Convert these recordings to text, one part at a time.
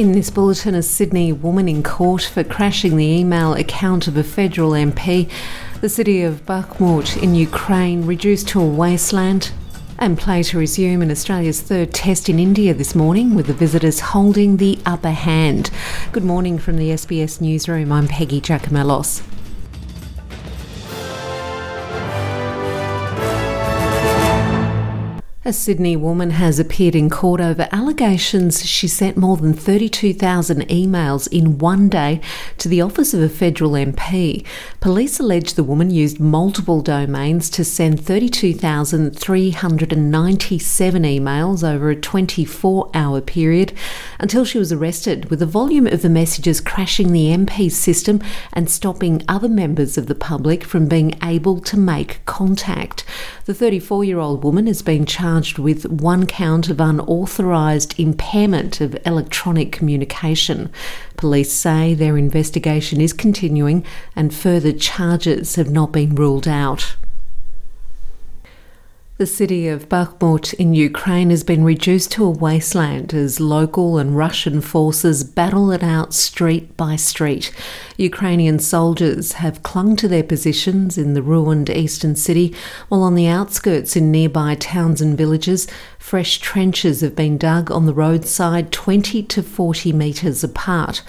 In this bulletin, a Sydney woman in court for crashing the email account of a federal MP, the city of Bakhmut in Ukraine reduced to a wasteland, and play to resume in Australia's third test in India this morning, with the visitors holding the upper hand. Good morning from the SBS newsroom. I'm Peggy Giakoumelos. A Sydney woman has appeared in court over allegations she sent more than 32,000 emails in one day to the office of a federal MP. Police allege the woman used multiple domains to send 32,397 emails over a 24 hour period until she was arrested, with the volume of the messages crashing the MP's system and stopping other members of the public from being able to make contact. The 34 year old woman has been charged with one count of unauthorised impairment of electronic communication. Police say their investigation is continuing and further charges have not been ruled out. The city of Bakhmut in Ukraine has been reduced to a wasteland as local and Russian forces battle it out street by street. Ukrainian soldiers have clung to their positions in the ruined eastern city, while on the outskirts in nearby towns and villages, fresh trenches have been dug on the roadside 20 to 40 metres apart.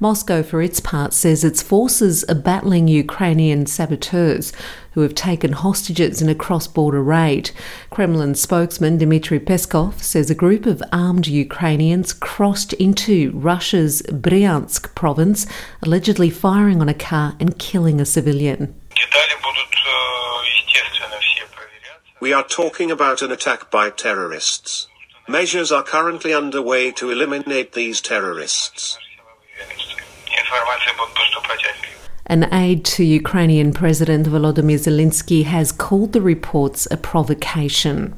Moscow, for its part, says its forces are battling Ukrainian saboteurs who have taken hostages in a cross border raid. Kremlin spokesman Dmitry Peskov says a group of armed Ukrainians crossed into Russia's Bryansk province, allegedly firing on a car and killing a civilian. We are talking about an attack by terrorists. Measures are currently underway to eliminate these terrorists. An aide to Ukrainian President Volodymyr Zelensky has called the reports a provocation.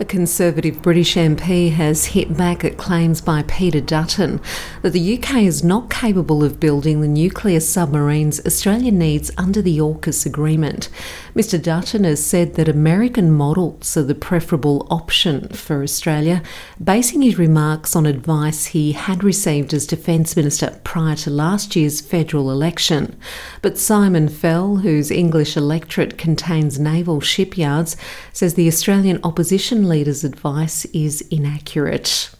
A Conservative British MP has hit back at claims by Peter Dutton that the UK is not capable of building the nuclear submarines Australia needs under the AUKUS agreement. Mr Dutton has said that American models are the preferable option for Australia, basing his remarks on advice he had received as Defence Minister prior to last year's federal election. But Simon Fell, whose English electorate contains naval shipyards, says the Australian opposition leader's advice is inaccurate.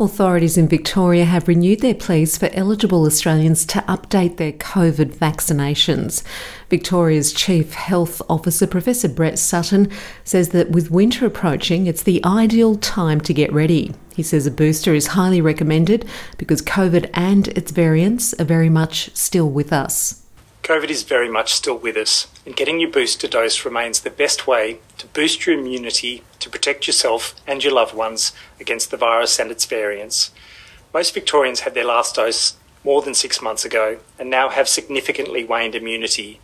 Authorities in Victoria have renewed their pleas for eligible Australians to update their COVID vaccinations. Victoria's Chief Health Officer, Professor Brett Sutton, says that with winter approaching, it's the ideal time to get ready. He says a booster is highly recommended because COVID and its variants are very much still with us. COVID is very much still with us, and getting your booster dose remains the best way to boost your immunity to protect yourself and your loved ones against the virus and its variants. Most Victorians had their last dose more than six months ago and now have significantly waned immunity.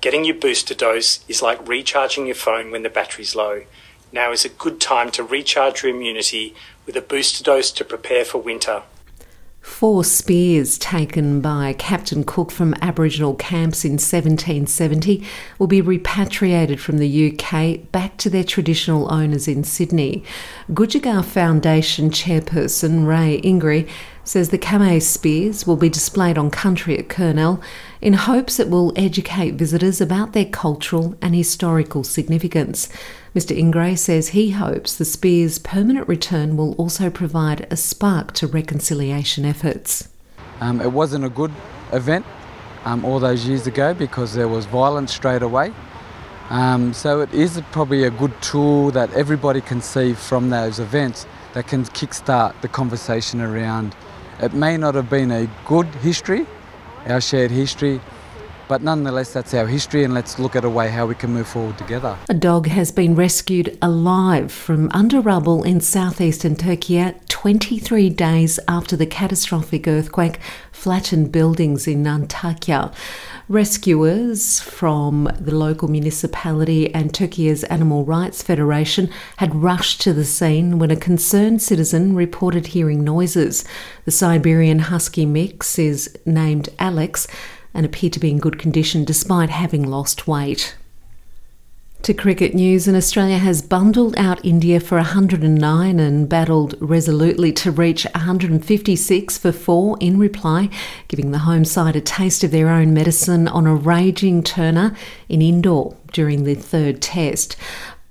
Getting your booster dose is like recharging your phone when the battery's low. Now is a good time to recharge your immunity with a booster dose to prepare for winter. Four spears taken by Captain Cook from Aboriginal camps in 1770 will be repatriated from the UK back to their traditional owners in Sydney. Gujaga Foundation chairperson Ray Ingrey says the Kamay spears will be displayed on country at Kurnell in hopes it will educate visitors about their cultural and historical significance. Mr. Ingrey says he hopes the spear's permanent return will also provide a spark to reconciliation efforts. Um, it wasn't a good event um, all those years ago because there was violence straight away. Um, so it is probably a good tool that everybody can see from those events that can kickstart the conversation around it may not have been a good history, our shared history, but nonetheless, that's our history, and let's look at a way how we can move forward together. A dog has been rescued alive from under rubble in southeastern Turkey 23 days after the catastrophic earthquake flattened buildings in Antakya. Rescuers from the local municipality and Turkey's Animal Rights Federation had rushed to the scene when a concerned citizen reported hearing noises. The Siberian Husky mix is named Alex and appeared to be in good condition despite having lost weight. To cricket news, and Australia has bundled out India for 109 and battled resolutely to reach 156 for four in reply, giving the home side a taste of their own medicine on a raging turner in Indore during the third test.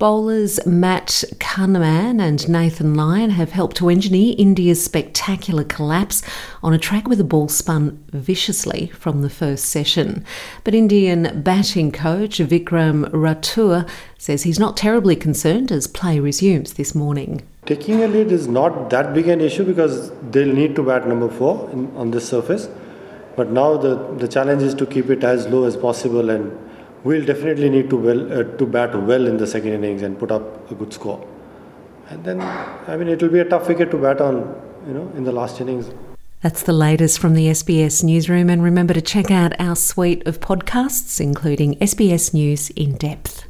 Bowlers Matt Kuhnemann and Nathan Lyon have helped to engineer India's spectacular collapse on a track with the ball spun viciously from the first session. But Indian batting coach Vikram Rathore says he's not terribly concerned as play resumes this morning. Taking a lead is not that big an issue because they'll need to bat number four in, on this surface. But now the, the challenge is to keep it as low as possible and we'll definitely need to well uh, to bat well in the second innings and put up a good score. And then, I mean, it will be a tough wicket to bat on, you know, in the last innings. That's the latest from the SBS newsroom, and remember to check out our suite of podcasts, including SBS News in Depth.